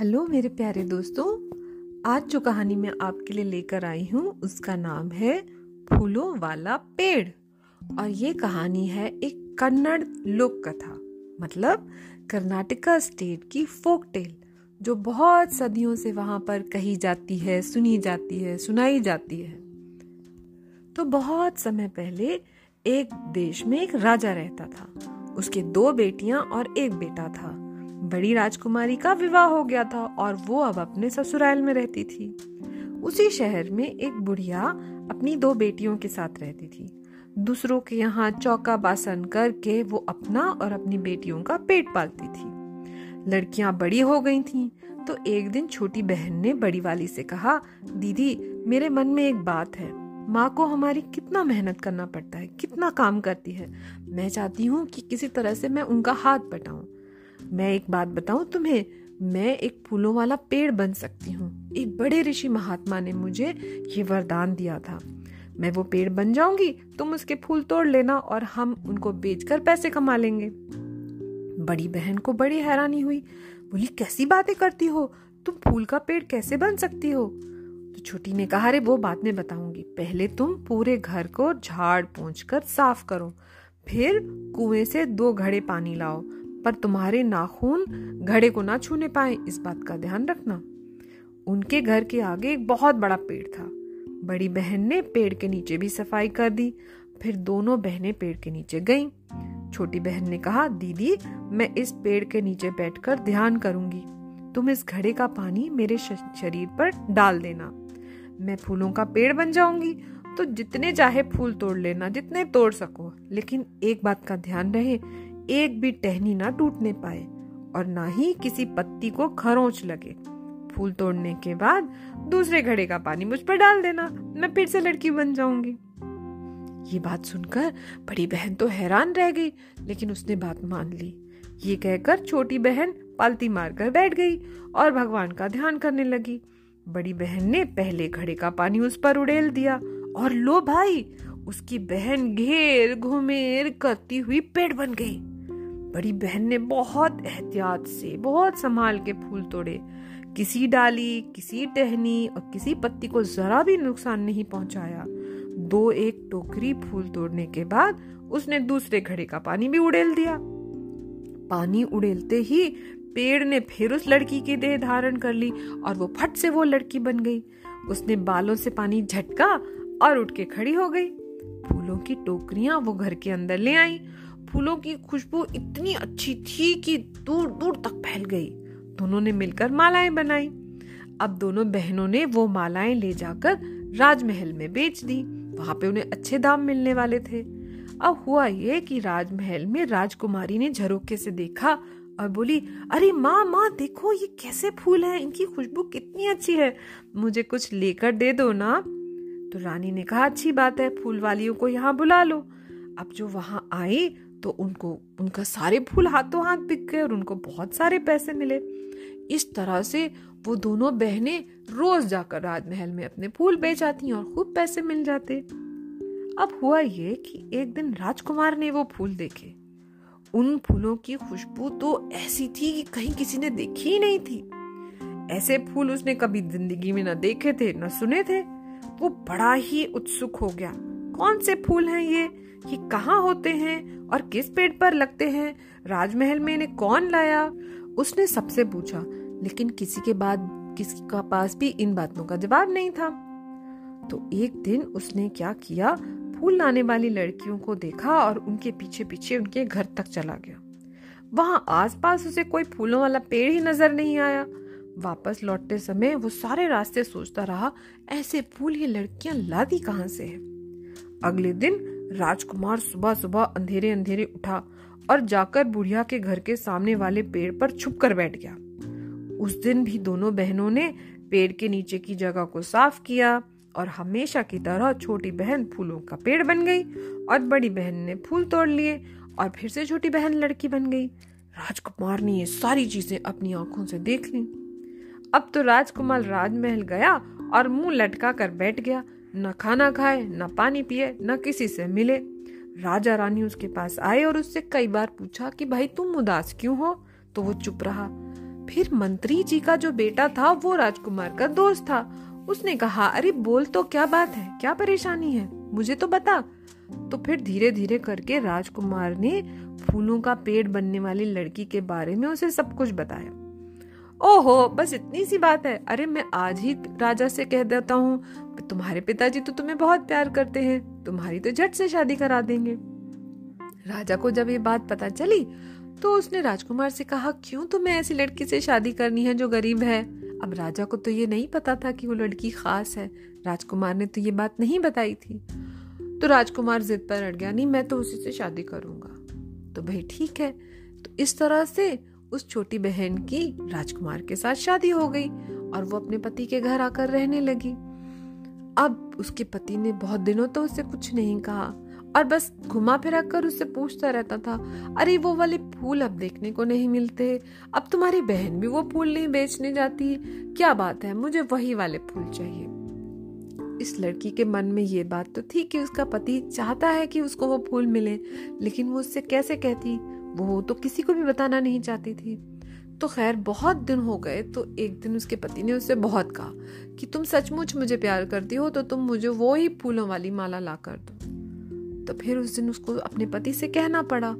Hello मेरे प्यारे दोस्तों, आज जो कहानी मैं आपके लिए लेकर आई हूँ, उसका नाम है फूलों वाला पेड़। और ये कहानी है एक कन्नड़ लोक कथा मतलब कर्नाटका स्टेट की फोक टेल जो बहुत सदियों से वहाँ पर कही जाती है, सुनी जाती है, सुनाई जाती है। तो बहुत समय पहले एक देश में एक राजा रहता था। उसके दो बेटियाँ और एक बेटा था। बड़ी राजकुमारी का विवाह हो गया था और वो अब अपने ससुराल में रहती थी। उसी शहर में एक बुढ़िया अपनी दो बेटियों के साथ रहती थी। दूसरों के यहाँ चौका बासन करके वो अपना और अपनी बेटियों का पेट पालती थी। लड़कियाँ बड़ी हो गई थीं तो एक दिन छोटी बहन ने बड़ी वाली से कहा, दीदी, मेरे मन में एक बात है। माँ को हमारी कितना मेहनत करना पड़ता है, कितना काम करती है। मैं चाहती हूँ कि किसी तरह से मैं उनका हाथ बटाऊं। मैं एक बात बताऊँ तुम्हें? मैं एक फूलों वाला पेड़ बन सकती हूँ। एक बड़े ऋषि महात्मा ने मुझे ये वरदान दिया था। मैं वो पेड़ बन जाऊँगी, तुम उसके फूल तोड़ लेना और हम उनको बेचकर पैसे कमा लेंगे। बड़ी बहन को बड़ी हैरानी हुई। बोली, कैसी बातें करती हो? तुम फूल का पेड़ कैसे बन सकती हो? तो छोटी ने कहा रे वो बात मैं बताऊँगी। पहले तुम पूरे घर को झाड़ पोंछ कर साफ़ करो। फिर कुएँ से दो घड़े पानी लाओ। पर तुम्हारे नाखून घड़े को ना छूने पाए, इस बात का ध्यान रखना। उनके घर के आगे एक बहुत बड़ा पेड़ था। बड़ी बहन ने पेड़ के नीचे भी सफ़ाई कर दी, फिर दोनों बहनें पेड़ के नीचे गईं। छोटी बहन ने कहा, दीदी, मैं इस पेड़ के नीचे बैठकर ध्यान करूँगी। तुम इस घड़े का पानी मेरे शरीर पर डाल देना। मैं फूलों का पेड़ बन जाऊँगी तो जितने चाहे फूल तोड़ लेना, जितने तोड़ सको। लेकिन एक बात का ध्यान रहे एक भी टहनी ना टूटने पाए और ना ही किसी पत्ती को खरोंच लगे। फूल तोड़ने के बाद दूसरे घड़े का पानी मुझ पर डाल देना, मैं फिर से लड़की बन जाऊँगी। ये बात सुनकर बड़ी बहन तो हैरान रह गई, लेकिन उसने बात मान ली। ये कहकर छोटी बहन पालती मारकर बैठ गई और भगवान का ध्यान करने लगी। बड़ी बहन ने पहले घड़े का पानी उस पर उड़ेल दिया और लो भाई, उसकी बहन घेर घुमेर करती हुई पेड़ बन गई। बड़ी बहन ने बहुत एहतियात से बहुत संभाल के फूल तोड़े। किसी डाली, किसी टहनी और किसी पत्ती को जरा भी नुकसान नहीं पहुँचाया। दो एक टोकरी फूल तोड़ने के बाद उसने दूसरे घड़े का पानी भी उड़ेल दिया। पानी उड़ेलते ही पेड़ ने फिर उस लड़की की देह धारण कर ली और वो फट से वो लड़की बन गई। उसने बालों से पानी झटका और उठ के खड़ी हो गई। फूलों की टोकरियाँ वो घर के अंदर ले आई फूलों की खुशबू इतनी अच्छी थी कि दूर दूर तक फैल गई। दोनों ने मिलकर मालाएँ बनाई। अब दोनों बहनों ने वो मालाएँ ले जाकर राजमहल में बेच दी। वहाँ पे उन्हें अच्छे दाम मिलने वाले थे। अब हुआ ये कि राजमहल में राजकुमारी ने झरोके से देखा और बोली, अरे माँ माँ, देखो ये कैसे फूल हैं, इनकी खुशबू कितनी अच्छी है। मुझे कुछ लेकर दे दो ना। तो रानी ने कहा, अच्छी बात है फूल वालियों को यहाँ बुला लो। अब जो वहाँ आई तो उनको, उनका सारे फूल हाथों हाथ बिक गए और उनको बहुत सारे पैसे मिले। इस तरह से वो दोनों बहनें रोज जाकर राजमहल में अपने फूल बेच आती और खूब पैसे मिल जाते। अब हुआ ये कि एक दिन राजकुमार ने वो फूल देखे। उन फूलों की खुशबू तो ऐसी थी कि कहीं किसी ने देखी ही नहीं थी। ऐसे फूल उसने कभी ज़िंदगी में न देखे थे, न सुने थे। वो बड़ा ही उत्सुक हो गया। कौन से फूल हैं ये? ये कहाँ होते हैं? और किस पेड़ पर लगते हैं? राजमहल में इन्हें कौन लाया? उसने सबसे पूछा, लेकिन किसी के बाद, किसी का पास भी इन बातों का जवाब नहीं था। तो एक दिन उसने क्या किया? फूल लाने वाली लड़कियों को देखा और उनके पीछे पीछे उनके घर तक चला गया। वहाँ आसपास उसे कोई फूलों वाला पेड़ ही नज़र नहीं आया। वापस लौटते समय वो सारे रास्ते सोचता रहा, ऐसे फूल ये लड़कियाँ लादी कहाँ से है? अगले दिन राजकुमार सुबह सुबह अंधेरे अंधेरे उठा और जाकर बुढ़िया के घर के सामने वाले पेड़ पर छुप कर बैठ गया। उस दिन भी दोनों बहनों ने पेड़ के नीचे की जगह को साफ़ किया और हमेशा की तरह छोटी बहन फूलों का पेड़ बन गई और बड़ी बहन ने फूल तोड़ लिए और फिर से छोटी बहन लड़की बन गई। राजकुमार ने ये सारी चीज़ें अपनी आँखों से देख ली। अब तो राजकुमार राजमहल गया और मुँह लटका कर बैठ गया न खाना खाए, न पानी पिए, न किसी से मिले। राजा रानी उसके पास आए और उससे कई बार पूछा कि, भाई, तुम उदास क्यों हो? तो वो चुप रहा। फिर मंत्री जी का जो बेटा था, वो राजकुमार का दोस्त था। उसने कहा, अरे, बोल तो क्या बात है? क्या परेशानी है? मुझे तो बता। तो फिर धीरे धीरे करके राजकुमार ने फूलों का पेड़ बनने वाली लड़की के बारे में उसे सब कुछ बताया। ओहो, बस इतनी सी बात है। अरे, मैं आज ही राजा से कह देता हूँ, तुम्हारे पिताजी तो तुम्हें बहुत प्यार करते हैं, तुम्हारी तो झट से शादी करा देंगे। राजा को जब ये बात पता चली तो उसने राजकुमार से कहा, क्यों तुम्हें ऐसी लड़की से शादी करनी है जो गरीब है? अब राजा को तो ये नहीं पता था कि वो लड़की खास है। राजकुमार ने तो ये बात नहीं बताई थी। तो राजकुमार जिद पर अड़ गया, नहीं, मैं तो उसी से शादी करूँगा। तो भाई ठीक है। तो इस तरह से उस छोटी बहन की राजकुमार के साथ शादी हो गई और वो अपने पति के घर आकर रहने लगी। अब उसके पति ने बहुत दिनों तो उससे कुछ नहीं कहा और बस घुमा फिरा कर उससे पूछता रहता था, अरे, वो वाले फूल अब देखने को नहीं मिलते। अब तुम्हारी बहन भी वो फूल नहीं बेचने जाती। क्या बात है, मुझे वही वाले फूल चाहिए। इस लड़की के मन में ये बात तो थी कि उसका पति चाहता है कि उसको वो फूल मिले, लेकिन वो उससे कैसे कहती वो तो किसी को भी बताना नहीं चाहती थी। तो खैर, बहुत दिन हो गए तो एक दिन उसके पति ने उससे बहुत कहा कि तुम सचमुच मुझे प्यार करती हो तो तुम मुझे वो ही फूलों वाली माला ला कर दो। तो फिर उस दिन उसको अपने पति से कहना पड़ा।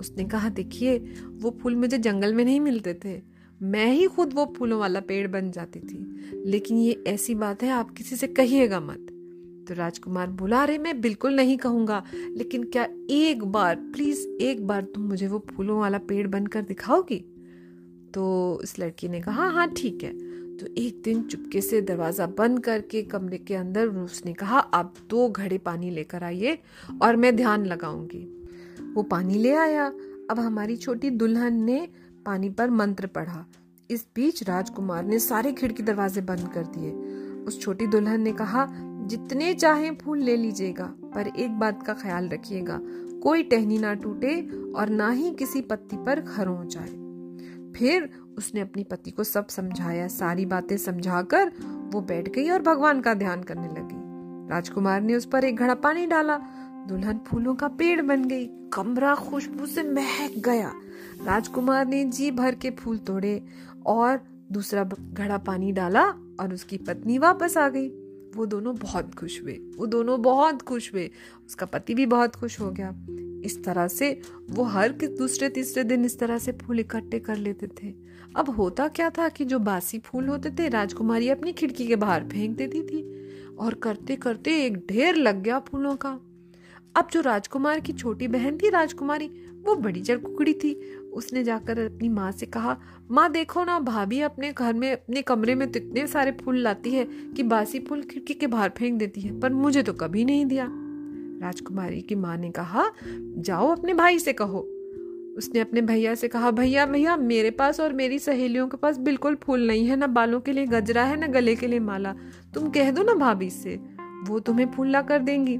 उसने कहा, देखिए, वो फूल मुझे जंगल में नहीं मिलते थे। मैं ही खुद वो फूलों वाला पेड़ बन जाती थी। लेकिन ये ऐसी बात है, आप किसी से कहिएगा मत। तो राजकुमार बोला अरे मैं बिल्कुल नहीं कहूँगा। लेकिन क्या एक बार प्लीज़ एक बार तुम मुझे वो फूलों वाला पेड़ बनकर दिखाओगी? तो इस लड़की ने कहा हाँ ठीक है। तो एक दिन चुपके से दरवाज़ा बंद करके कमरे के अंदर उसने कहा, आप दो घड़े पानी लेकर आइए और मैं ध्यान लगाऊँगी। वो पानी ले आया। अब हमारी छोटी दुल्हन ने पानी पर मंत्र पढ़ा। इस बीच राजकुमार ने सारे खिड़की दरवाजे बंद कर दिए। उस छोटी दुल्हन ने कहा जितने चाहे फूल ले लीजिएगा, पर एक बात का ख्याल रखिएगा, कोई टहनी ना टूटे और ना ही किसी पत्ती पर खरों जाए। फिर उसने अपनी पति को सब समझाया, सारी बातें समझाकर वो बैठ गई और भगवान का ध्यान करने लगी। राजकुमार ने उस पर एक घड़ा पानी डाला, दुल्हन फूलों का पेड़ बन गई, कमरा खुशबू से महक गया। राजकुमार ने जी भर के फूल तोड़े और दूसरा घड़ा पानी डाला और उसकी पत्नी वापस आ गई। वो दोनों बहुत खुश हुए। वो दोनों बहुत खुश हुए। उसका पति भी बहुत खुश हो गया। इस तरह से वो हर दूसरे तीसरे दिन इस तरह से फूल इकट्ठे कर लेते थे। अब होता क्या था कि जो बासी फूल होते थे, राजकुमारी अपनी खिड़की के बाहर फेंक देती थी और करते करते एक ढेर लग गया फूलों का। अब जो राजकुमार की छोटी बहन थी राजकुमारी, वो बड़ी चरकुकड़ी थी। उसने जाकर अपनी माँ से कहा, माँ, देखो ना, भाभी अपने घर में, अपने कमरे में तो इतने सारे फूल लाती है कि बासी फूल खिड़की के बाहर फेंक देती है, पर मुझे तो कभी नहीं दिया। राजकुमारी की माँ ने कहा, जाओ अपने भाई से कहो। उसने अपने भैया से कहा, भैया भैया, मेरे पास और मेरी सहेलियों के पास बिल्कुल फूल नहीं है, ना बालों के लिए गजरा है, ना गले के लिए माला। तुम कह दो ना भाभी से, वो तुम्हें फूल ला कर देंगी।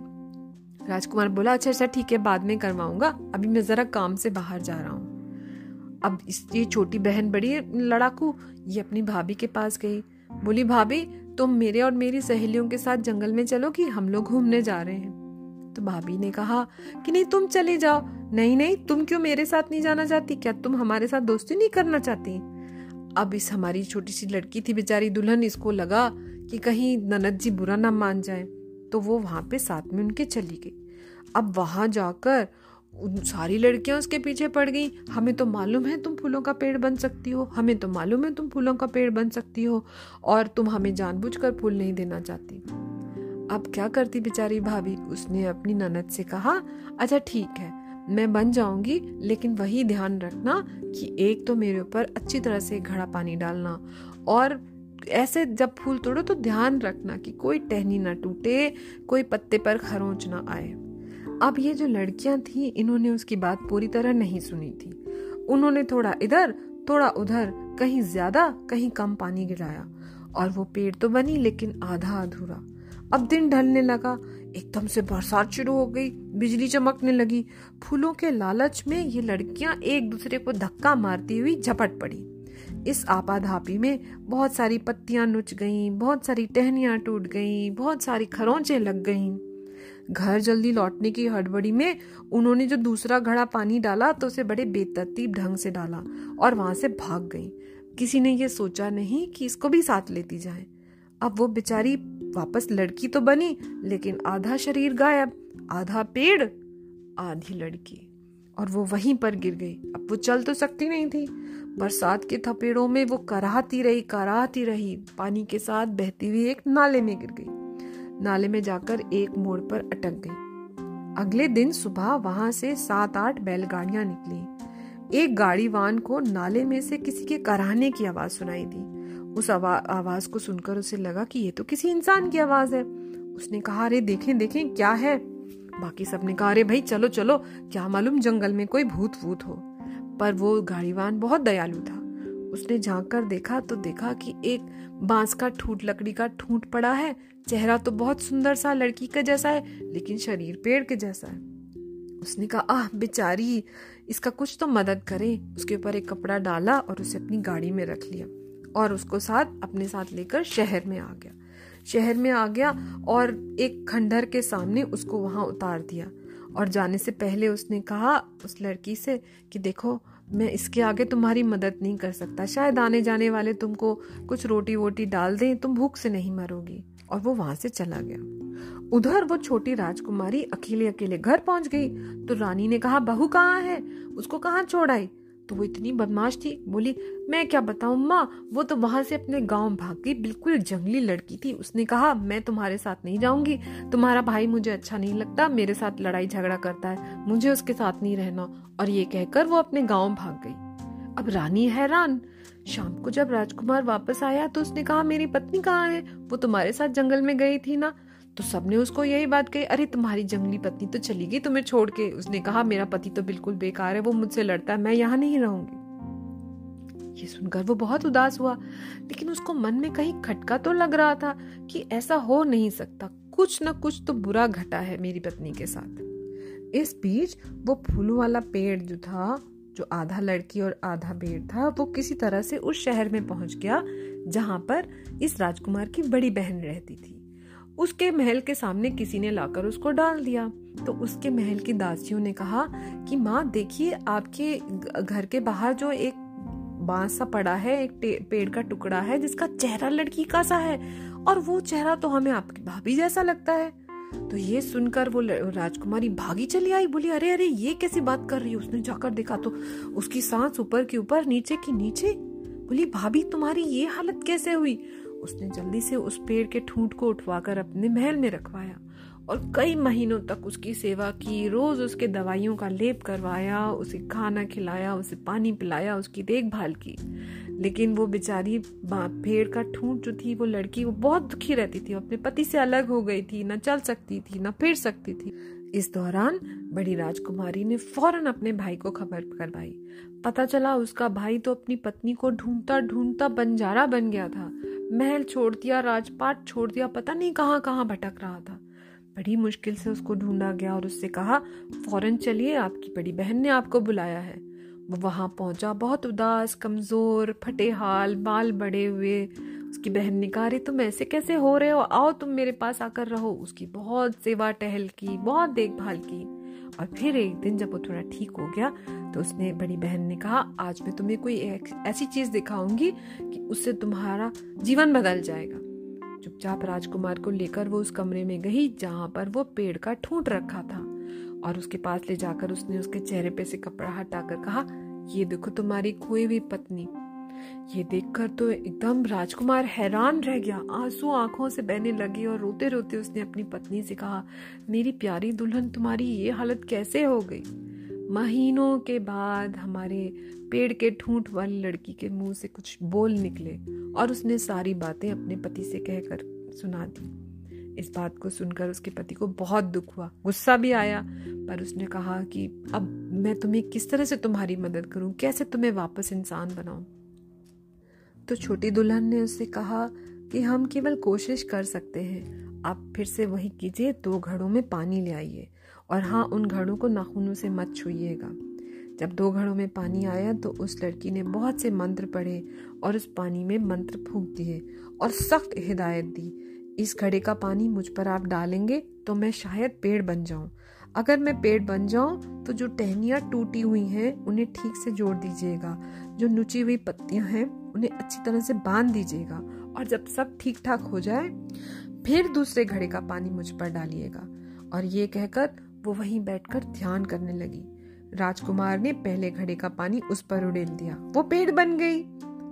राजकुमार बोला अच्छा अच्छा ठीक है, बाद में करवाऊँगा। अभी मैं जरा काम से बाहर जा रहा हूँ। अब इस, ये छोटी बहन बड़ी लड़ाकू, ये अपनी भाभी के पास गई। बोली, भाभी, तुम तो मेरे और मेरी सहेलियों के साथ जंगल में चलो कि हम लोग घूमने जा रहे हैं। तो भाभी ने कहा कि, नहीं, तुम चले जाओ। नहीं नहीं, तुम क्यों मेरे साथ नहीं जाना चाहती? क्या तुम हमारे साथ दोस्ती नहीं करना चाहती? अब इस हमारी छोटी सी लड़की थी बेचारी दुल्हन, इसको लगा कि कहीं ननद जी बुरा ना मान जाए। तो वो वहाँ पे साथ में उनके चली गई। अब वहाँ जाकर उन सारी लड़कियाँ उसके पीछे पड़ गई। हमें तो मालूम है तुम फूलों का पेड़ बन सकती हो। हमें तो मालूम है तुम फूलों का पेड़ बन सकती हो और तुम हमें जानबूझकर फूल नहीं देना चाहती। अब क्या करती बेचारी भाभी? उसने अपनी ननद से कहा अच्छा ठीक है, मैं बन जाऊँगी, लेकिन वही ध्यान रखना कि एक तो मेरे ऊपर अच्छी तरह से घड़ा पानी डालना और ऐसे जब फूल तोड़ो तो ध्यान रखना कि कोई टहनी ना टूटे, कोई पत्ते पर खरोंच ना आए। अब ये जो लड़कियाँ थी, इन्होंने उसकी बात पूरी तरह नहीं सुनी थी। उन्होंने थोड़ा इधर, थोड़ा उधर, कहीं ज़्यादा, कहीं कम पानी गिराया। और वो पेड़ तो बनी, लेकिन आधा अधूरा। अब दिन ढलने लगा, एकदम से बरसात शुरू हो गई, बिजली चमकने लगी। फूलों के लालच में ये लड़कियाँ एक दूसरे को धक्का मारती हुई झपट पड़ी। इस आपाधापी में बहुत सारी पत्तियाँ नुच गईं, बहुत सारी टहनियाँ टूट गईं, बहुत सारी खरोंचे लग गईं। घर जल्दी लौटने की हड़बड़ी में उन्होंने जो दूसरा घड़ा पानी डाला तो उसे बड़े बेतरतीब ढंग से डाला और वहाँ से भाग गई। किसी ने यह सोचा नहीं कि इसको भी साथ लेती जाए। अब वो बेचारी वापस लड़की तो बनी लेकिन आधा शरीर गायब आधा पेड़ आधी लड़की। और वो वहीं पर गिर गई। अब वो चल तो सकती नहीं थी। बरसात के थपेड़ों में वो कराहती रही कराहती रही। पानी के साथ बहती हुई एक नाले में गिर गई। नाले में जाकर एक मोड़ पर अटक गई। अगले दिन सुबह वहाँ से सात आठ बैलगाड़ियाँ निकली। एक गाड़ी वान को नाले में से किसी के कराहने की आवाज़ सुनाई दी। उस आवा, आवाज़ को सुनकर उसे लगा कि ये तो किसी इंसान की आवाज़ है। उसने कहा अरे देखें देखें क्या है? बाकी सबने कहा अरे भाई चलो चलो। क्या मालूम जंगल में कोई भूत वूत हो। पर वो गाड़ीवान बहुत दयालु था। उसने झाँक कर देखा तो देखा कि एक बाँस का ठूट लकड़ी का ठूट पड़ा है। चेहरा तो बहुत सुंदर सा लड़की का जैसा है, लेकिन शरीर पेड़ के जैसा है। उसने कहा, आह, बेचारी, इसका कुछ तो मदद करे। उसके ऊपर एक कपड़ा डाला और उसे अपनी गाड़ी में रख लिया और उसको साथ, अपने साथ लेकर शहर में आ गया। शहर में आ गया और एक खंडर के सामने उसको वहाँ उतार दिया। और जाने से पहले उसने कहा उस लड़की से कि देखो, मैं इसके आगे तुम्हारी मदद नहीं कर सकता। शायद आने जाने वाले तुमको कुछ रोटी वोटी डाल दें, तुम भूख से नहीं मरोगी। और वो वहाँ से चला गया। उधर वो छोटी राजकुमारी अकेले अकेले घर पहुँच गई। तो रानी ने कहा, बहू कहाँ है? उसको कहाँ छोड़ आई? तो वो इतनी बदमाश थी। बोली, मैं क्या बताऊँ, माँ? वो तो वहाँ से अपने गाँव भाग गई। बिल्कुल जंगली लड़की थी। उसने कहा, मैं तुम्हारे साथ नहीं जाऊँगी। तुम्हारा भाई मुझे अच्छा नहीं लगता। मेरे साथ लड़ाई झगड़ा करता है। मुझे उसके साथ नहीं रहना। और ये कहकर वो अपने गाँव भाग गई। अब रानी हैरान। शाम को जब राजकुमार वापस आया तो उसने कहा, मेरी पत्नी कहाँ है? वो तुम्हारे साथ जंगल में गई थी ना। तो सबने उसको यही बात कही, अरे, तुम्हारी जंगली पत्नी तो चली गई तुम्हें छोड़ के। उसने कहा, मेरा पति तो बिल्कुल बेकार है, वो मुझसे लड़ता है, मैं यहाँ नहीं रहूँगी। ये सुनकर वो बहुत उदास हुआ, लेकिन उसको मन में कहीं खटका तो लग रहा था कि ऐसा हो नहीं सकता, कुछ न कुछ तो बुरा घटा है मेरी पत्नी के साथ। इस बीच वो फूलों वाला पेड़ जो था, जो आधा लड़की और आधा पेड़ था, वो किसी तरह से उस शहर में पहुँच गया, जहाँ पर इस राजकुमार की बड़ी बहन रहती थी। उसके महल के सामने किसी ने लाकर उसको डाल दिया। तो उसके महल की दासियों ने कहा कि, माँ, देखिए, आपके घर के बाहर जो एक बाँस सा पड़ा है, एक पेड़ का टुकड़ा है, जिसका चेहरा लड़की का सा है, और वो चेहरा तो हमें आपकी भाभी जैसा लगता है। तो ये सुनकर वो राजकुमारी भागी चली आई, बोली, अरे अरे, ये कैसी बात कर रही है? उसने जाकर देखा तो उसकी सांस ऊपर के ऊपर, नीचे की नीचे? बोली, भाभी, तुम्हारी ये हालत कैसे हुई? उसने जल्दी से उस पेड़ के ठूंठ को उठवाकर अपने महल में रखवाया और कई महीनों तक उसकी सेवा की। रोज उसके दवाइयों का लेप करवाया, उसे खाना खिलाया, उसे पानी पिलाया, उसकी देखभाल की। लेकिन वो बेचारी पेड़ का ठूंठ जो थी, वो लड़की, वो बहुत दुखी रहती थी अपने पति से अलग हो गई थी, न चल सकती थी, न फिर सकती थी। इस दौरान बड़ी राजकुमारी ने फ़ौरन अपने भाई को खबर करवाई। पता चला उसका भाई तो अपनी पत्नी को ढूंढता ढूंढता बंजारा बन गया था। महल छोड़ दिया, राजपाट छोड़ दिया, पता नहीं कहाँ कहाँ भटक रहा था। बड़ी मुश्किल से उसको ढूंढा गया और उससे कहा, फ़ौरन चलिए, आपकी बड़ी बहन ने आपको बुलाया है। वो वहाँ पहुँचा, बहुत उदास, कमज़ोर फटे हाल बाल बड़े हुए। उसकी बहन ने कहा तुम ऐसे कैसे हो रहे हो? आओ, तुम मेरे पास आकर रहो। उसकी बहुत सेवा टहल की, बहुत देखभाल की। और फिर एक दिन जब वो थोड़ा ठीक हो गया तो उसने बड़ी बहन ने कहा, आज मैं तुम्हें कोई ऐसी चीज़ दिखाऊँगी कि उससे तुम्हारा जीवन बदल जाएगा। चुपचाप राजकुमार को लेकर वो उस कमरे में गई, जहाँ पर वो पेड़ का ठूंठ रखा था। और उसके पास ले जाकर उसने उसके चेहरे पे से कपड़ा हटाकर कहा, ये देखो तुम्हारी खोई हुई पत्नी ये देखकर तो एकदम राजकुमार हैरान रह गया। आँसू आँखों से बहने लगे और रोते रोते उसने अपनी पत्नी से कहा, मेरी प्यारी दुल्हन, तुम्हारी ये हालत कैसे हो गई? महीनों के बाद हमारे पेड़ के ठूंठ वाली लड़की के मुँह से कुछ बोल निकले और उसने सारी बातें अपने पति से कहकर सुना दी। इस बात को सुनकर उसके पति को बहुत दुख हुआ। गुस्सा भी आया, पर उसने कहा कि, अब मैं तुम्हें किस तरह से तुम्हारी मदद करूँ? कैसे तुम्हें वापस इंसान बनाऊँ? तो छोटी दुल्हन ने उससे कहा कि हम केवल कोशिश कर सकते हैं। आप फिर से वही कीजिए, दो घड़ों में पानी ले आइए। और हाँ उन घड़ों को नाखूनों से मत छुइएगा। जब दो घड़ों में पानी आया तो उस लड़की ने बहुत से मंत्र पढ़े और उस पानी में मंत्र फूक दिए और सख्त हिदायत दी। इस घड़े का पानी मुझ पर आप डालेंगे तो मैं शायद पेड़ बन जाऊँ। अगर मैं पेड़ बन जाऊँ तो जो टहनियाँ टूटी हुई हैं, उन्हें ठीक से जोड़ दीजिएगा। जो नुची हुई पत्तियाँ हैं, उन्हें अच्छी तरह से बाँध दीजिएगा। और जब सब ठीक ठाक हो जाए, फिर दूसरे घड़े का पानी मुझ पर डालिएगा। और ये कहकर, वो वहीं बैठकर ध्यान करने लगी। राजकुमार ने पहले घड़े का पानी उस पर उड़ेल दिया। वो पेड़ बन गई।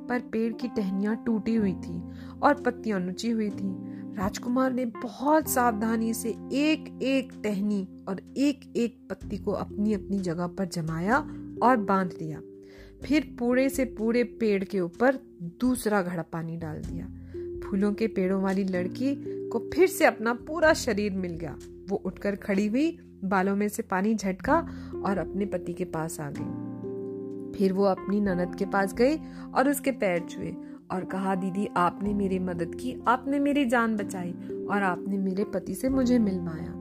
पर पेड़ की टहनियाँ टूटी हुई थी, और पत्तियाँ नुची हुई थी। राजकुमार ने बहुत सावधानी से एक एक टहनी और एक एक पत्ती को अपनी अपनी जगह पर जमाया और बाँध दिया। फिर पूरे से पूरे पेड़ के ऊपर दूसरा घड़ा पानी डाल दिया। फूलों के पेड़ों वाली लड़की को फिर से अपना पूरा शरीर मिल गया। वो उठकर खड़ी हुई, बालों में से पानी झटका और अपने पति के पास आ गई। फिर वो अपनी ननद के पास गई और उसके पैर छुए। और कहा, दीदी, आपने मेरी मदद की, आपने मेरी जान बचाई और आपने मेरे पति से मुझे मिलवाया।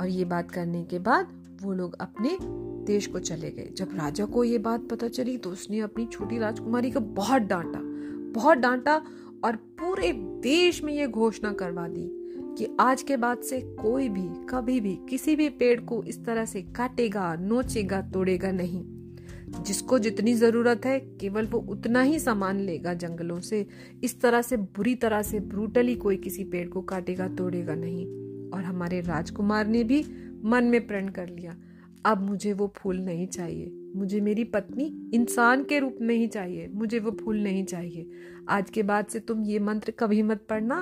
और ये बात करने के बाद वो लोग अपने देश को चले गए। जब राजा को ये बात पता चली तो उसने अपनी छोटी राजकुमारी को बहुत डांटा बहुत डांटा और पूरे देश में ये घोषणा करवा दी कि आज के बाद से कोई भी, कभी भी, किसी भी पेड़ को इस तरह से काटेगा, नोचेगा, तोड़ेगा नहीं। जिसको जितनी ज़रूरत है, केवल वो उतना ही सामान लेगा जंगलों से। इस तरह से, बुरी तरह से ब्रूटली कोई किसी पेड़ को काटेगा, तोड़ेगा नहीं। और हमारे राजकुमार ने भी मन में प्रण कर लिया, अब मुझे वो फूल नहीं चाहिए। मुझे मेरी पत्नी इंसान के रूप में ही चाहिए। मुझे वो फूल नहीं चाहिए। आज के बाद से तुम ये मंत्र कभी मत पढ़ना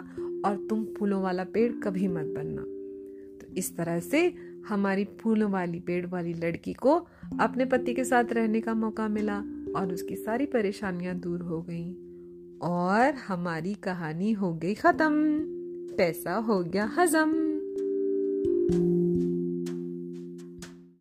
और तुम फूलों वाला पेड़ कभी मत बनना। तो इस तरह से हमारी फूलों वाली, पेड़ वाली लड़की को अपने पति के साथ रहने का मौका मिला और उसकी सारी परेशानियाँ दूर हो गईं। और हमारी कहानी हो गई खत्म। पैसा हो गया हजम।